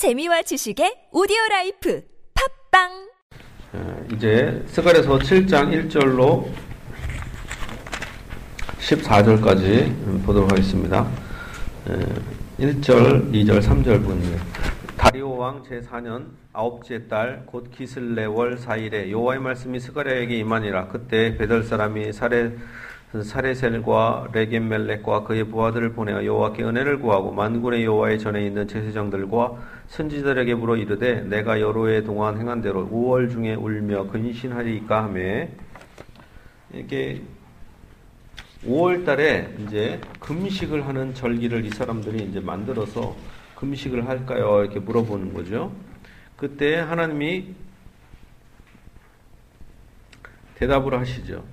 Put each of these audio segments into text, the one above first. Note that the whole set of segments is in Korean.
재미와 지식의 오디오 라이프 팟빵! 어, 이제 스가랴서 7장 1절로 14절까지 보도록 하겠습니다. 1절, 2절, 3절 보는데. 다리오 왕 제4년 아홉째 달 곧 기슬레 월 4일에 여호와의 말씀이 스가랴에게 임하니라. 그때 벧엘 사람이 사레 사레셀과 레겜멜렉과 그의 부하들을 보내어 여호와께 은혜를 구하고 만군의 여호와의 전에 있는 제사장들과 선지자들에게 물어 이르되 내가 여러 해 동안 행한 대로 5월 중에 울며 근신하리까 하매 이렇게 5월 달에 이제 금식을 하는 절기를 이 사람들이 이제 만들어서 금식을 할까요? 이렇게 물어보는 거죠. 그때 하나님이 대답을 하시죠.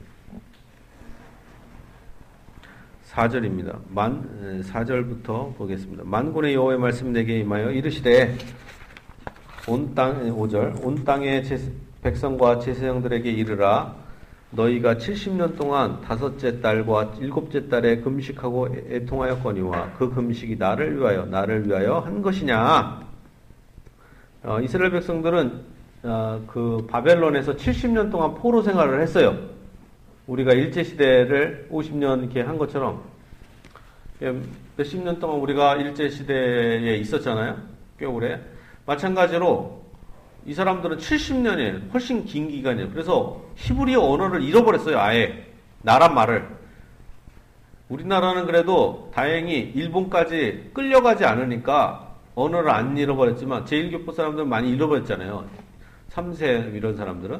4절입니다. 만 4절부터 보겠습니다. 만군의 여호와의 말씀 내게 임하여 이르시되 온 땅 5절 온 땅의 백성과 제사장들에게 이르라 너희가 70년 동안 다섯째 달과 일곱째 달에 금식하고 애통하였거니와 그 금식이 나를 위하여 나를 위하여 한 것이냐 어, 이스라엘 백성들은 어, 그 바벨론에서 70년 동안 포로 생활을 했어요. 우리가 일제 시대를 50년 이렇게 한 것처럼 몇십 년 동안 우리가 일제 시대에 있었잖아요. 꽤 오래. 마찬가지로 이 사람들은 70년이 훨씬 긴 기간이에요. 그래서 히브리어 언어를 잃어버렸어요. 아예 나란 말을. 우리나라는 그래도 다행히 일본까지 끌려가지 않으니까 언어를 안 잃어버렸지만 제1교포 사람들은 많이 잃어버렸잖아요. 3세 이런 사람들은.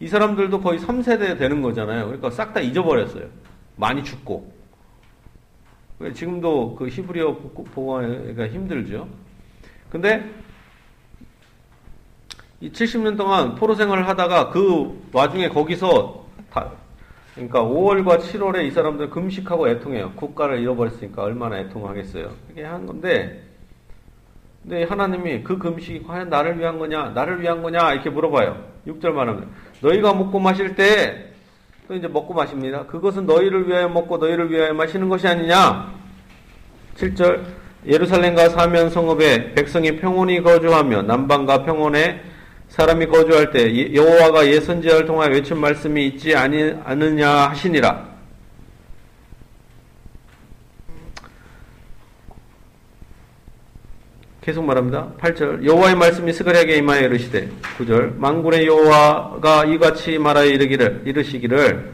이 사람들도 거의 3세대 되는 거잖아요. 그러니까 싹 다 잊어버렸어요. 많이 죽고. 지금도 그 히브리어 보고하기가 힘들죠. 근데 이 70년 동안 포로 생활을 하다가 그 와중에 거기서 다, 그러니까 5월과 7월에 이 사람들 금식하고 애통해요. 국가를 잃어버렸으니까 얼마나 애통하겠어요. 이게 한 건데, 근데 하나님이 그 금식이 과연 나를 위한 거냐, 나를 위한 거냐, 이렇게 물어봐요. 6절 말하면. 너희가 먹고 마실 때, 또 이제 먹고 마십니다. 그것은 너희를 위하여 먹고 너희를 위하여 마시는 것이 아니냐. 7절. 예루살렘과 사면 성읍에 백성이 평온히 거주하며 남방과 평온에 사람이 거주할 때 예, 여호와가 예선지자를 통하여 외친 말씀이 있지 아니, 않느냐 하시니라. 계속 말합니다. 8절 여호와의 말씀이 스가랴에게 임하여 이르시되 9절 만군의 여호와가 이같이 말하여 이르기를 이르시기를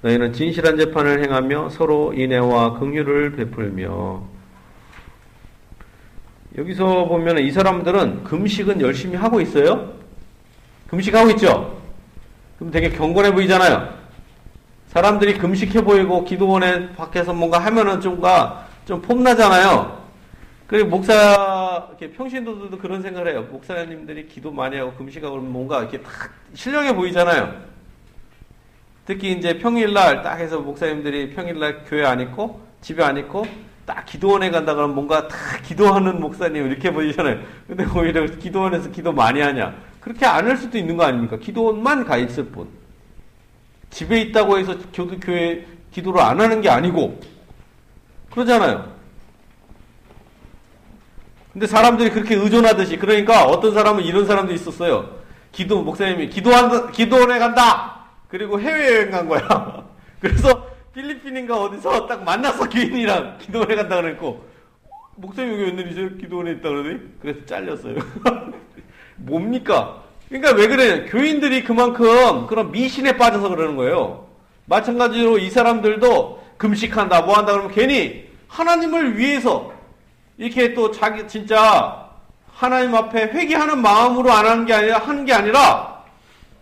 너희는 진실한 재판을 행하며 서로 인애와 긍휼을 베풀며 여기서 보면 이 사람들은 금식은 열심히 하고 있어요. 금식하고 있죠. 그럼 되게 경건해 보이잖아요. 사람들이 금식해 보이고 기도원에 밖에서 뭔가 하면은 좀가 좀 폼나잖아요. 그리고 목사 이렇게 평신도들도 그런 생각을 해요. 목사님들이 기도 많이 하고 금식하고 뭔가 이렇게 딱 신령해 보이잖아요. 특히 이제 평일날 딱 해서 목사님들이 평일날 교회 안 있고 집에 안 있고 딱 기도원에 간다 그러면 뭔가 딱 기도하는 목사님 이렇게 보이잖아요. 근데 오히려 기도원에서 기도 많이 하냐? 그렇게 안 할 수도 있는 거 아닙니까? 기도원만 가 있을 뿐. 집에 있다고 해서 교도 교회 기도를 안 하는 게 아니고 그러잖아요. 근데 사람들이 그렇게 의존하듯이 그러니까 어떤 사람은 이런 사람도 있었어요. 기도 목사님이 기도한 기도원에 간다. 그리고 해외 여행 간 거야. 그래서 필리핀인가 어디서 딱 만났어 교인이랑 기도원에 간다 그랬고 목사님 여기 웬일이세요? 기도원에 있다 그러더니 그래서 잘렸어요. 뭡니까? 그러니까 왜 그래? 교인들이 그만큼 그런 미신에 빠져서 그러는 거예요. 마찬가지로 이 사람들도 금식한다, 뭐 한다 그러면 괜히 하나님을 위해서 이렇게 또 자기 진짜 하나님 앞에 회개하는 마음으로 안 하는 게 아니라 하는 게 아니라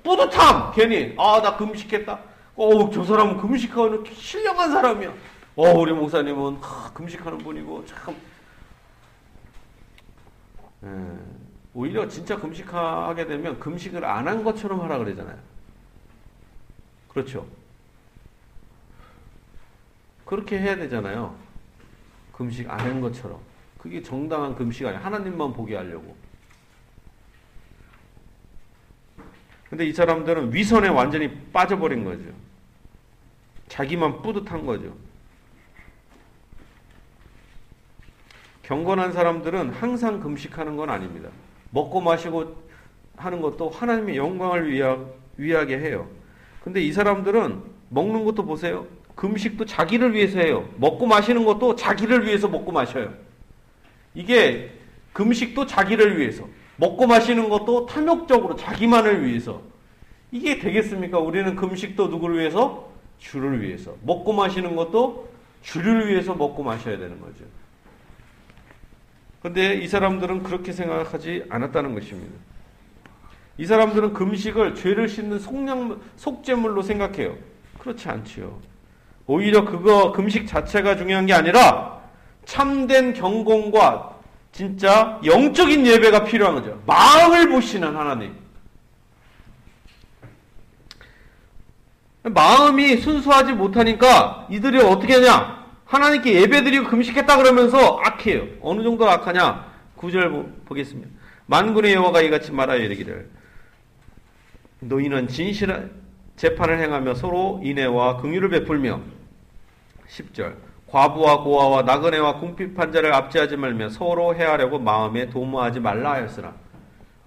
뿌듯함 괜히 아 나 금식했다. 어저 사람은 금식하는 신령한 사람이야. 어 우리 목사님은 하, 금식하는 분이고 참 에, 오히려 진짜 금식하게 되면 금식을 안 한 것처럼 하라 그러잖아요. 그렇죠. 그렇게 해야 되잖아요. 금식 안 한 것처럼. 그게 정당한 금식 아니야. 하나님만 보게 하려고. 근데 이 사람들은 위선에 완전히 빠져버린 거죠. 자기만 뿌듯한 거죠. 경건한 사람들은 항상 금식하는 건 아닙니다. 먹고 마시고 하는 것도 하나님의 영광을 위하, 위하게 해요. 근데 이 사람들은 먹는 것도 보세요. 금식도 자기를 위해서 해요. 먹고 마시는 것도 자기를 위해서 먹고 마셔요. 이게 금식도 자기를 위해서, 먹고 마시는 것도 탐욕적으로 자기만을 위해서. 이게 되겠습니까? 우리는 금식도 누구를 위해서? 주를 위해서. 먹고 마시는 것도 주를 위해서 먹고 마셔야 되는 거죠. 근데 이 사람들은 그렇게 생각하지 않았다는 것입니다. 이 사람들은 금식을 죄를 씻는 속량, 속죄물로 생각해요. 그렇지 않지요. 오히려 그거 금식 자체가 중요한 게 아니라 참된 경공과 진짜 영적인 예배가 필요한 거죠. 마음을 보시는 하나님. 마음이 순수하지 못하니까 이들이 어떻게 하냐? 하나님께 예배드리고 금식했다 그러면서 악해요. 어느 정도 악하냐? 구절 보겠습니다. 만군의 여호와가 이같이 말하여 이르기를 너희는 진실한 재판을 행하며 서로 인애와 긍휼을 베풀며 10절 과부와 고아와 나그네와 궁핍한 자를 압제하지 말며 서로 해하려고 마음에 도모하지 말라 하였으나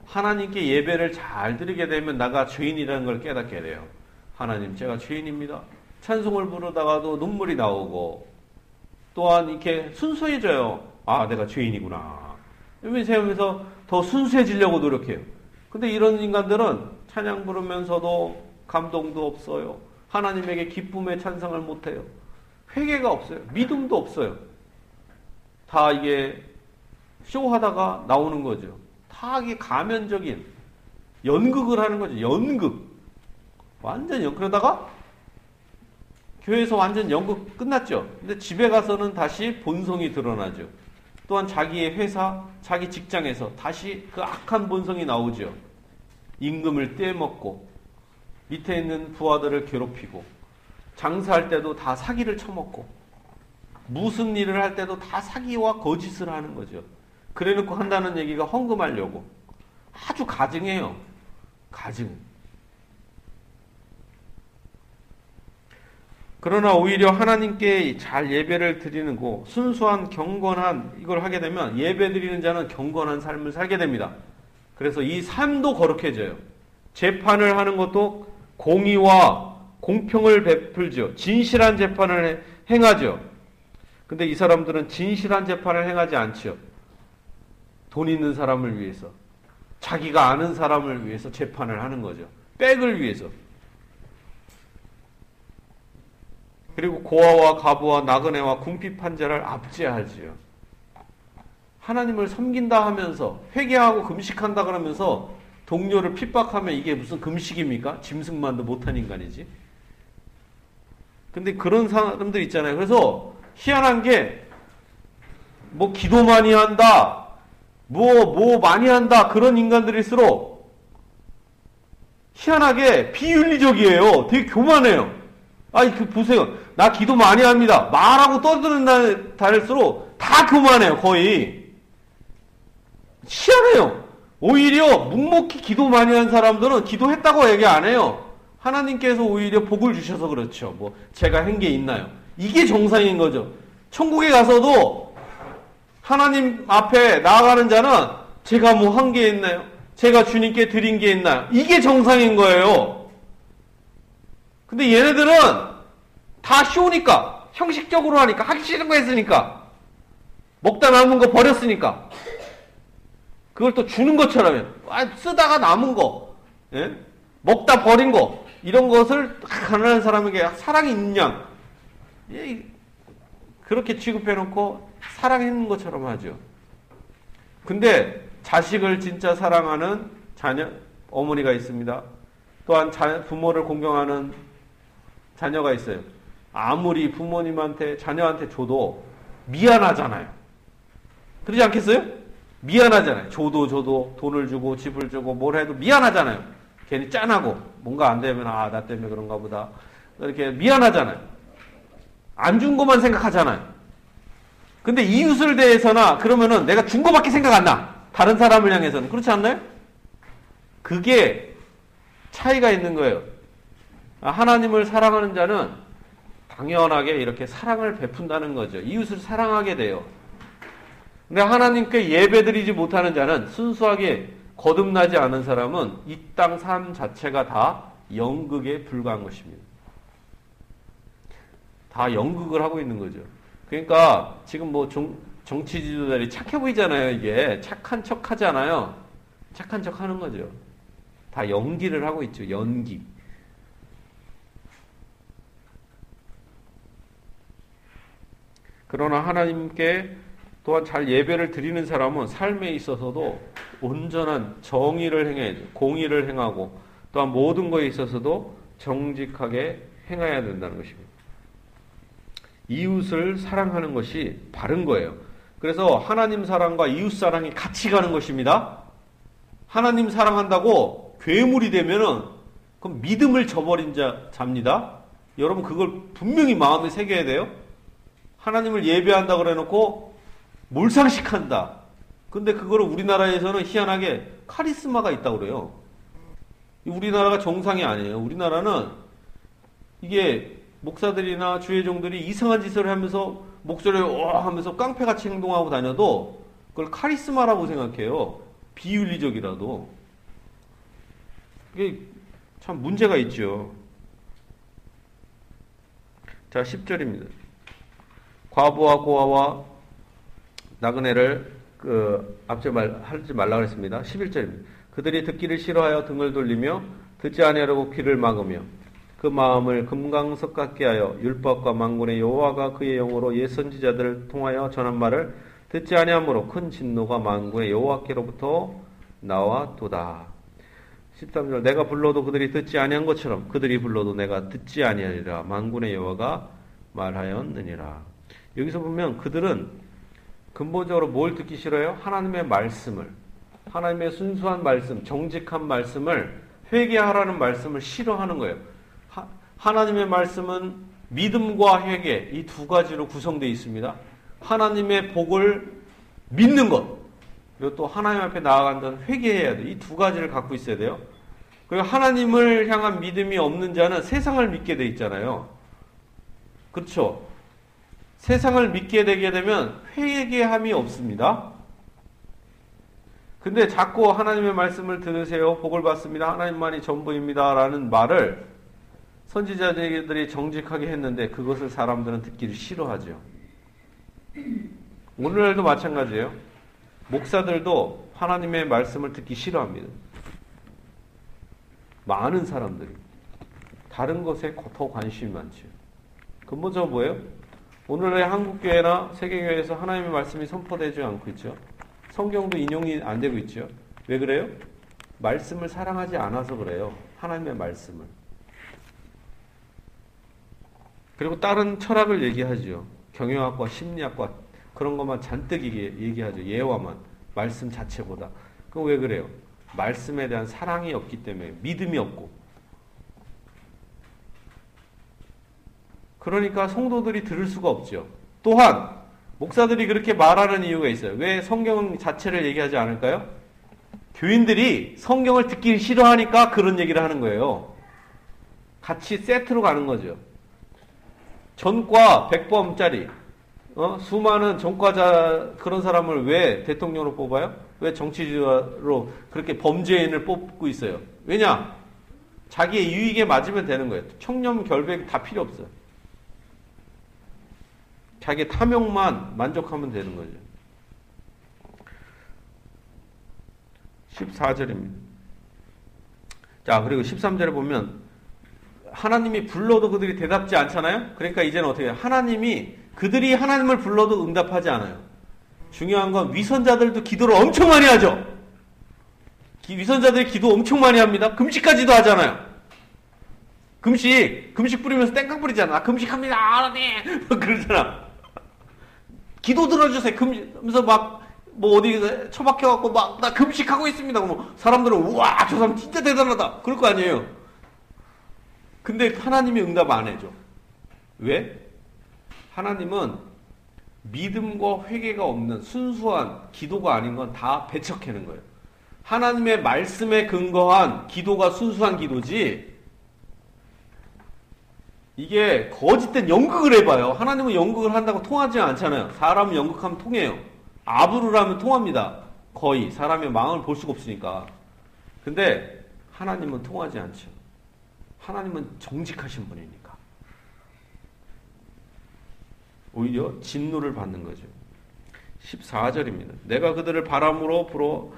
하나님께 예배를 잘 드리게 되면 나가 죄인이라는 걸 깨닫게 돼요. 하나님 제가 죄인입니다. 찬송을 부르다가도 눈물이 나오고 또한 이렇게 순수해져요. 아, 내가 죄인이구나. 세우면서 더 순수해지려고 노력해요. 근데 이런 인간들은 찬양 부르면서도 감동도 없어요. 하나님에게 기쁨의 찬성을 못해요. 회개가 없어요. 믿음도 없어요. 다 이게 쇼하다가 나오는 거죠. 다 이게 가면적인 연극을 하는 거죠. 연극. 완전 연, 그러다가 교회에서 완전 연극 끝났죠. 근데 집에 가서는 다시 본성이 드러나죠. 또한 자기의 회사, 자기 직장에서 다시 그 악한 본성이 나오죠. 임금을 떼먹고 밑에 있는 부하들을 괴롭히고 장사할 때도 다 사기를 쳐먹고 무슨 일을 할 때도 다 사기와 거짓을 하는 거죠. 그래놓고 한다는 얘기가 헌금하려고 아주 가증해요. 가증. 그러나 오히려 하나님께 잘 예배를 드리는 고 순수한 경건한 이걸 하게 되면 예배 드리는 자는 경건한 삶을 살게 됩니다. 그래서 이 삶도 거룩해져요. 재판을 하는 것도 공의와 공평을 베풀죠. 진실한 재판을 행하죠. 근데 이 사람들은 진실한 재판을 행하지 않죠. 돈 있는 사람을 위해서, 자기가 아는 사람을 위해서 재판을 하는 거죠. 백을 위해서. 그리고 고아와 가부와 나그네와 궁핍한 자를 압제하지요. 하나님을 섬긴다 하면서 회개하고 금식한다 그러면서 동료를 핍박하면 이게 무슨 금식입니까? 짐승만도 못한 인간이지. 근데 그런 사람들 있잖아요. 그래서 희한한 게 뭐 기도 많이 한다, 뭐, 뭐 많이 한다, 그런 인간들일수록 희한하게 비윤리적이에요. 되게 교만해요. 아니, 그, 보세요. 나 기도 많이 합니다. 말하고 떠드는 달일수록 다 교만해요, 거의. 희한해요. 오히려 묵묵히 기도 많이 한 사람들은 기도했다고 얘기 안 해요. 하나님께서 오히려 복을 주셔서 그렇죠. 뭐, 제가 한 게 있나요? 이게 정상인 거죠. 천국에 가서도 하나님 앞에 나아가는 자는 제가 뭐 한 게 있나요? 제가 주님께 드린 게 있나요? 이게 정상인 거예요. 근데 얘네들은 다 쉬우니까, 형식적으로 하니까, 하기 싫은 거 했으니까, 먹다 남은 거 버렸으니까, 그걸 또 주는 것처럼, 아, 쓰다가 남은 거, 예? 먹다 버린 거, 이런 것을 가난한 사람에게 사랑이 예, 그렇게 취급해놓고 사랑했는 것처럼 하죠. 근데 자식을 진짜 사랑하는 자녀, 어머니가 있습니다. 또한 자, 부모를 공경하는 자녀가 있어요. 아무리 부모님한테, 자녀한테 줘도 미안하잖아요. 그러지 않겠어요? 미안하잖아요. 줘도 줘도 돈을 주고 집을 주고 뭘 해도 미안하잖아요. 괜히 짠하고 뭔가 안 되면 아, 나 때문에 그런가 보다. 이렇게 미안하잖아요. 안 준 것만 생각하잖아요. 근데 이웃을 대해서나 그러면은 내가 준 것밖에 생각 안 나. 다른 사람을 향해서는. 그렇지 않나요? 그게 차이가 있는 거예요. 하나님을 사랑하는 자는 당연하게 이렇게 사랑을 베푼다는 거죠. 이웃을 사랑하게 돼요. 근데 하나님께 예배드리지 못하는 자는 순수하게 거듭나지 않은 사람은 이 땅 삶 자체가 다 연극에 불과한 것입니다. 다 연극을 하고 있는 거죠. 그러니까 지금 뭐 정, 정치 지도자들이 착해 보이잖아요, 이게. 착한 척 하잖아요. 착한 척 하는 거죠. 다 연기를 하고 있죠, 연기. 그러나 하나님께 또한 잘 예배를 드리는 사람은 삶에 있어서도 온전한 정의를 행해 공의를 행하고 또한 모든 것에 있어서도 정직하게 행해야 된다는 것입니다. 이웃을 사랑하는 것이 바른 거예요. 그래서 하나님 사랑과 이웃 사랑이 같이 가는 것입니다. 하나님 사랑한다고 괴물이 되면은 그럼 믿음을 저버린 자 잡니다. 여러분 그걸 분명히 마음에 새겨야 돼요. 하나님을 예배한다 그래 놓고 몰상식한다. 근데 그거를 우리나라에서는 희한하게 카리스마가 있다고 그래요. 우리나라가 정상이 아니에요. 우리나라는 이게 목사들이나 주회종들이 이상한 짓을 하면서 목소리를 와 하면서 깡패같이 행동하고 다녀도 그걸 카리스마라고 생각해요. 비윤리적이라도. 이게 참 문제가 있죠. 자, 10절입니다. 과부와 고아와 나그네를 그 앞서 말 하지 말라 그랬습니다. 11절입니다. 그들이 듣기를 싫어하여 등을 돌리며 듣지 아니하려고 귀를 막으며 그 마음을 금강석 같게 하여 율법과 망군의 여호와가 그의 영으로 옛 선지자들을 통하여 전한 말을 듣지 아니하므로 큰 진노가 망군의 여호와께로부터 나와도다. 13절 내가 불러도 그들이 듣지 아니한 것처럼 그들이 불러도 내가 듣지 아니하리라 망군의 여호와가 말하였느니라. 여기서 보면 그들은 근본적으로 뭘 듣기 싫어요? 하나님의 말씀을 하나님의 순수한 말씀, 정직한 말씀을 회개하라는 말씀을 싫어하는 거예요. 하, 하나님의 말씀은 믿음과 회개 이 두 가지로 구성되어 있습니다. 하나님의 복을 믿는 것 그리고 또 하나님 앞에 나아간다는 회개해야 돼. 이 두 가지를 갖고 있어야 돼요. 그리고 하나님을 향한 믿음이 없는 자는 세상을 믿게 돼 있잖아요. 그렇죠? 세상을 믿게 되게 되면 회개함이 없습니다. 근데 자꾸 하나님의 말씀을 들으세요. 복을 받습니다. 하나님만이 전부입니다. 라는 말을 선지자들이 정직하게 했는데 그것을 사람들은 듣기를 싫어하죠. 오늘날도 마찬가지예요. 목사들도 하나님의 말씀을 듣기 싫어합니다. 많은 사람들이. 다른 것에 더 관심이 많죠. 근본적으로 뭐예요? 오늘의 한국교회나 세계교회에서 하나님의 말씀이 선포되지 않고 있죠. 성경도 인용이 안 되고 있죠. 왜 그래요? 말씀을 사랑하지 않아서 그래요. 하나님의 말씀을. 그리고 다른 철학을 얘기하죠. 경영학과 심리학과 그런 것만 잔뜩 얘기하죠. 예화만. 말씀 자체보다. 그럼 왜 그래요? 말씀에 대한 사랑이 없기 때문에 믿음이 없고 그러니까 성도들이 들을 수가 없죠. 또한 목사들이 그렇게 말하는 이유가 있어요. 왜 성경 자체를 얘기하지 않을까요? 교인들이 성경을 듣기 싫어하니까 그런 얘기를 하는 거예요. 같이 세트로 가는 거죠. 전과 100범짜리 어? 수많은 전과자 그런 사람을 왜 대통령으로 뽑아요? 왜 정치지로 그렇게 범죄인을 뽑고 있어요? 왜냐? 자기의 유익에 맞으면 되는 거예요. 청렴 결백 다 필요 없어요. 자기 탐욕만 만족하면 되는 거죠. 14절입니다. 자, 그리고 13절에 보면 하나님이 불러도 그들이 대답지 않잖아요? 그러니까 이제는 어떻게 해요? 하나님이 그들이 하나님을 불러도 응답하지 않아요. 중요한 건 위선자들도 기도를 엄청 많이 하죠. 위선자들이 기도 엄청 많이 합니다. 금식까지도 하잖아요. 금식, 금식 뿌리면서 땡깡 뿌리잖아. 금식합니다. 하나님! 그러잖아. 기도 들어주세요. 금면서 막, 뭐 어디 처박혀갖고 막, 나 금식하고 있습니다. 그러면 사람들은, 우와, 저 사람 진짜 대단하다. 그럴 거 아니에요. 근데 하나님이 응답 안 해줘. 왜? 하나님은 믿음과 회개가 없는 순수한 기도가 아닌 건 다 배척하는 거예요. 하나님의 말씀에 근거한 기도가 순수한 기도지, 이게 거짓된 연극을 해봐요. 하나님은 연극을 한다고 통하지 않잖아요. 사람은 연극하면 통해요. 아브루라면 통합니다. 거의 사람의 마음을 볼 수가 없으니까. 근데 하나님은 통하지 않죠. 하나님은 정직하신 분이니까. 오히려 진노를 받는 거죠. 14절입니다. 내가 그들을 바람으로 불어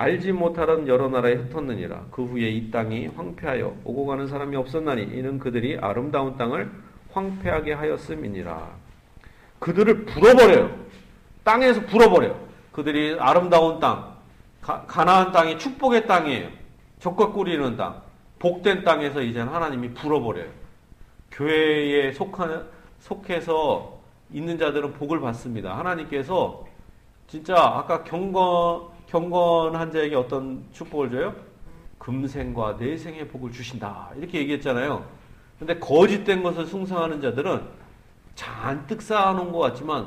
알지 못하던 여러 나라에 흩었느니라. 그 후에 이 땅이 황폐하여 오고 가는 사람이 없었나니 이는 그들이 아름다운 땅을 황폐하게 하였음이니라. 그들을 불어버려요. 땅에서 불어버려요. 그들이 아름다운 땅, 가, 가나안 땅이 축복의 땅이에요. 적과 꿀이는 땅, 복된 땅에서 이제 하나님이 불어버려요. 교회에 속하, 속해서 있는 자들은 복을 받습니다. 하나님께서 진짜 아까 경건, 경건한 자에게 어떤 축복을 줘요? 금생과 내생의 복을 주신다. 이렇게 얘기했잖아요. 근데 거짓된 것을 숭상하는 자들은 잔뜩 쌓아놓은 것 같지만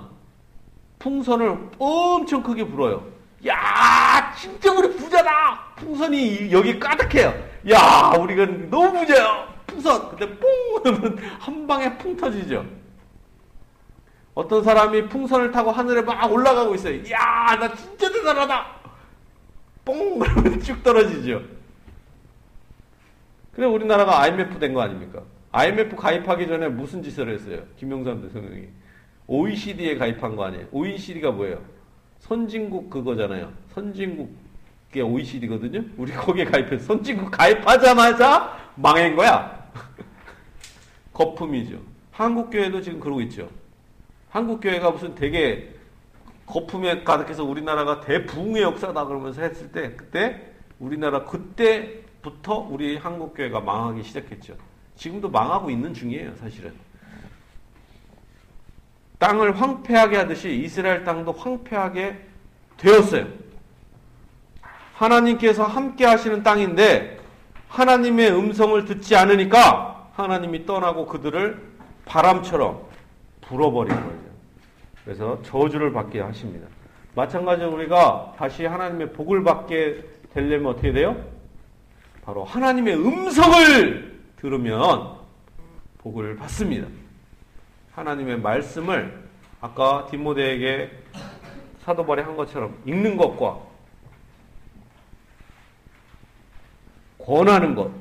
풍선을 엄청 크게 불어요. 야, 진짜 우리 부자다! 풍선이 여기 가득해요. 야, 우리가 너무 부자요! 풍선! 근데 뽕! 하면 한 방에 풍 터지죠. 어떤 사람이 풍선을 타고 하늘에 막 올라가고 있어요. 야, 나 진짜 대단하다! 뽕! 그러면 쭉 떨어지죠. 그래, 우리나라가 IMF 된 거 아닙니까? IMF 가입하기 전에 무슨 짓을 했어요? 김영삼 대통령이. OECD에 가입한 거 아니에요? OECD가 뭐예요? 선진국 그거잖아요. 선진국의 OECD거든요? 우리 거기에 가입해서 선진국 가입하자마자 망한 거야. 거품이죠. 한국교회도 지금 그러고 있죠. 한국교회가 무슨 되게 거품에 가득해서 우리나라가 대붕의 역사다 그러면서 했을 때, 그때 우리나라 그때부터 우리 한국 교회가 망하기 시작했죠. 지금도 망하고 있는 중이에요, 사실은. 땅을 황폐하게 하듯이 이스라엘 땅도 황폐하게 되었어요. 하나님께서 함께 하시는 땅인데 하나님의 음성을 듣지 않으니까 하나님이 떠나고 그들을 바람처럼 불어버린 거죠. 그래서 저주를 받게 하십니다. 마찬가지로 우리가 다시 하나님의 복을 받게 되려면 어떻게 돼요? 바로 하나님의 음성을 들으면 복을 받습니다. 하나님의 말씀을 아까 디모데에게 사도 바리 한 것처럼 읽는 것과 권하는 것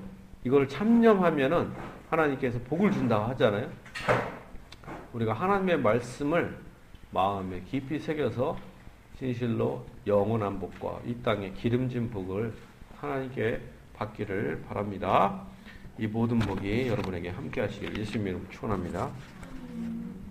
이걸 참념하면은 하나님께서 복을 준다 하잖아요. 우리가 하나님의 말씀을 마음에 깊이 새겨서 진실로 영원한 복과 이 땅의 기름진 복을 하나님께 받기를 바랍니다. 이 모든 복이 여러분에게 함께 하시길 예수님 이름 축원합니다.